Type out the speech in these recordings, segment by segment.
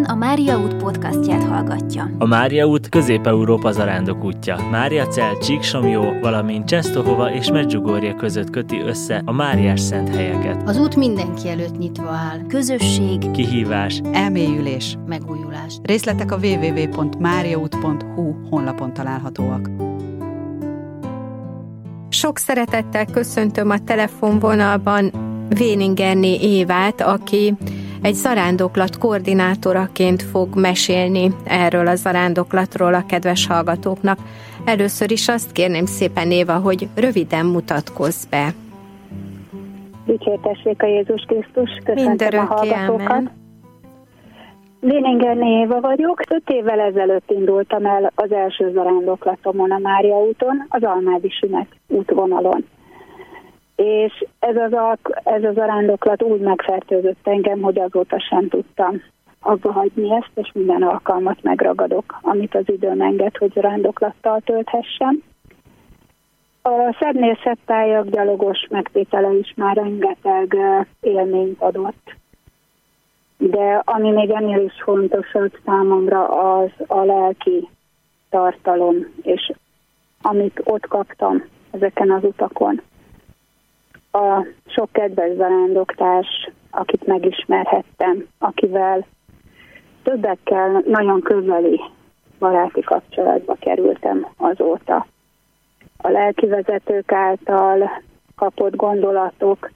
Ön a Mária út podcastját hallgatja. A Mária út Közép-Európa zarándok útja. Mária Cel, Csíksomjó, valamint Csestohova és Medjugorje között köti össze a Máriás szent helyeket. Az út mindenki előtt nyitva áll. Közösség, Kihívás, elmélyülés, megújulás. Részletek a www.mariaút.hu honlapon találhatóak. Sok szeretettel köszöntöm a telefonvonalban Véningerné Évát, aki egy zarándoklat koordinátoraként fog mesélni erről a zarándoklatról a kedves hallgatóknak. Először is azt kérném szépen, Éva, hogy röviden mutatkozz be. Dicsértessék a Jézus Krisztus, köszöntöm Mindörökké, a hallgatókat. amen. Léninger Éva vagyok. Öt évvel ezelőtt indultam el az első zarándoklatomon a Mária úton, az Almádi Sünek útvonalon. És ez az, alk- ez az zarándoklat úgy megfertőzött engem, hogy azóta sem tudtam abba hagyni ezt, és minden alkalmat megragadok, amit az időm enged, hogy zarándoklattal tölthessem. A szebbnél szebb tájak gyalogos megtétele is már rengeteg élményt adott. De ami még ennél is fontosabb számomra, az a lelki tartalom, és amit ott kaptam ezeken az utakon. A sok kedves zarándoktárs, akit megismerhettem, akivel többekkel nagyon közeli baráti kapcsolatba kerültem azóta. A lelkivezetők által kapott gondolatok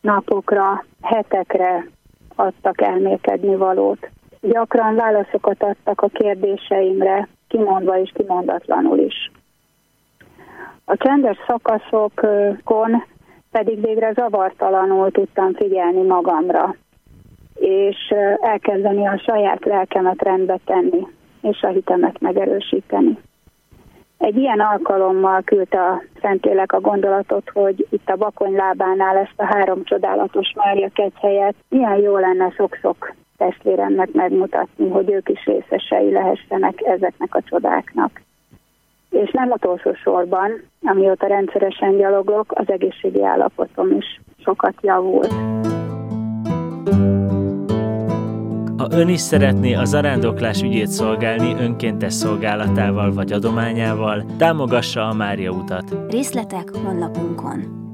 napokra, hetekre adtak elmélkedni valót. Gyakran válaszokat adtak a kérdéseimre, kimondva és kimondatlanul is. A csendes szakaszokon pedig végre zavartalanul tudtam figyelni magamra, és elkezdeni a saját lelkemet rendbe tenni, és a hitemet megerősíteni. Egy ilyen alkalommal küldte a Szentlélek a gondolatot, hogy itt a Bakony lábánál ezt a három csodálatos Mária kegyhelyet milyen jó lenne sok-sok testvéremnek megmutatni, hogy ők is részesei lehessenek ezeknek a csodáknak. És nem utolsó sorban, amióta rendszeresen gyaloglok, az egészségi állapotom is sokat javult. Ha ön is szeretné a zarándoklás ügyét szolgálni önkéntes szolgálatával vagy adományával, támogassa a Mária utat. részletek honlapunkon.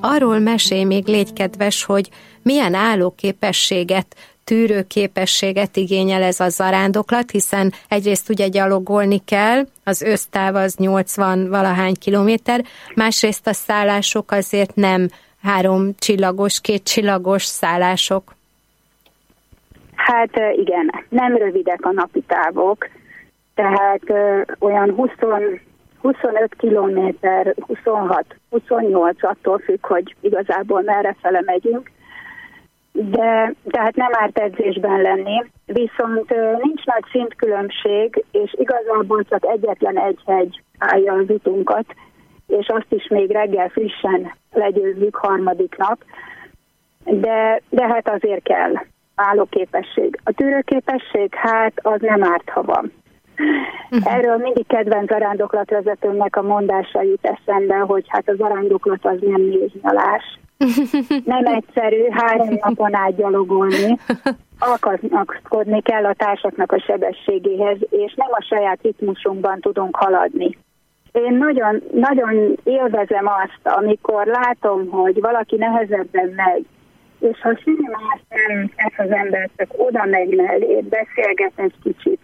Arról mesélj még légy kedves, hogy milyen állóképességet, tűrőképességet igényel ez a zarándoklat, hiszen egyrészt ugye gyalogolni kell, az össztáv az 80 valahány kilométer, másrészt a szállások azért nem három csillagos, két csillagos szállások. Hát ö, igen, nem rövidek a napi távok, tehát ö, olyan 20, 25 kilométer, 26, 28 attól függ, hogy igazából merre fele megyünk, de tehát nem árt edzésben lenni, viszont nincs nagy szintkülönbség, és igazából csak egyetlen egy hegy állja az utunkat, és azt is még reggel frissen legyőzzük harmadik nap, de, de hát azért kell állóképesség. A tűrőképesség, hát az nem árt, ha van. Erről mindig kedvenc zarándoklatvezetőmnek a mondása jut eszembe, hogy hát a zarándoklat az nem méznyalás. Nem egyszerű három napon át gyalogolni, alkalmazkodni kell a társaknak a sebességéhez, és nem a saját ritmusunkban tudunk haladni. Én nagyon, nagyon élvezem azt, amikor látom, hogy valaki nehezebben megy, és ha semmi más nem tesz az ember, csak oda megy mellé, beszélget egy kicsit,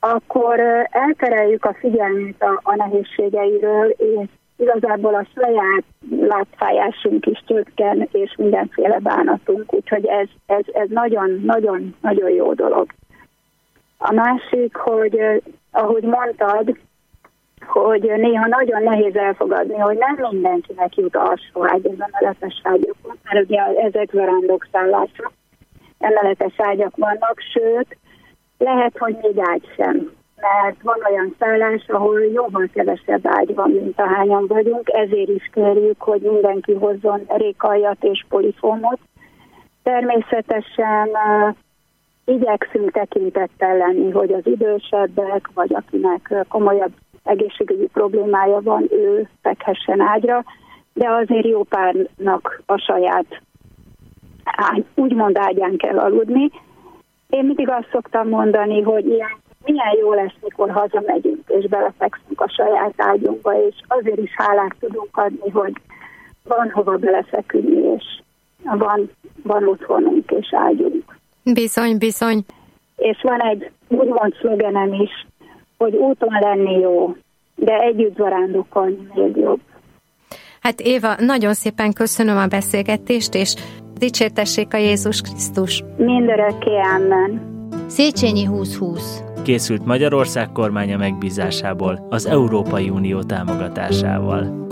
akkor eltereljük a figyelmét a, a nehézségeiről, és igazából a saját látfájásunk is csökken, és mindenféle bánatunk, úgyhogy ez, ez, ez nagyon, nagyon, nagyon jó dolog. A másik, hogy ahogy mondtad, hogy néha nagyon nehéz elfogadni, hogy nem mindenkinek jut alsóágy az emeletes ágyakon, mert ugye ezek zarándokszállások, emeletes ágyak vannak, sőt, lehet, hogy még ágy sem, mert van olyan szállás, ahol jóval kevesebb ágy van, mint ahányan vagyunk, ezért is kérjük, hogy mindenki hozzon rékaljat és polifómot. Természetesen igyekszünk tekintettel lenni, hogy az idősebbek, vagy akinek komolyabb egészségügyi problémája van, ő fekhessen ágyra, de azért jó párnak a saját ágy, úgymond ágyán kell aludni. Én mindig azt szoktam mondani, hogy ilyen, milyen jó lesz, mikor hazamegyünk, és belefekszünk a saját ágyunkba, és azért is hálát tudunk adni, hogy van hova belefeküdni, és van, van otthonunk és ágyunk. Bizony, bizony. És van egy úgymond szlogenem is, hogy úton lenni jó, de együtt zarándokolni még jobb. Hát Éva, nagyon szépen köszönöm a beszélgetést, és dicsértessék a Jézus Krisztus. Mindörökké amen. Széchenyi 2020 Készült Magyarország kormánya megbízásából az Európai Unió támogatásával.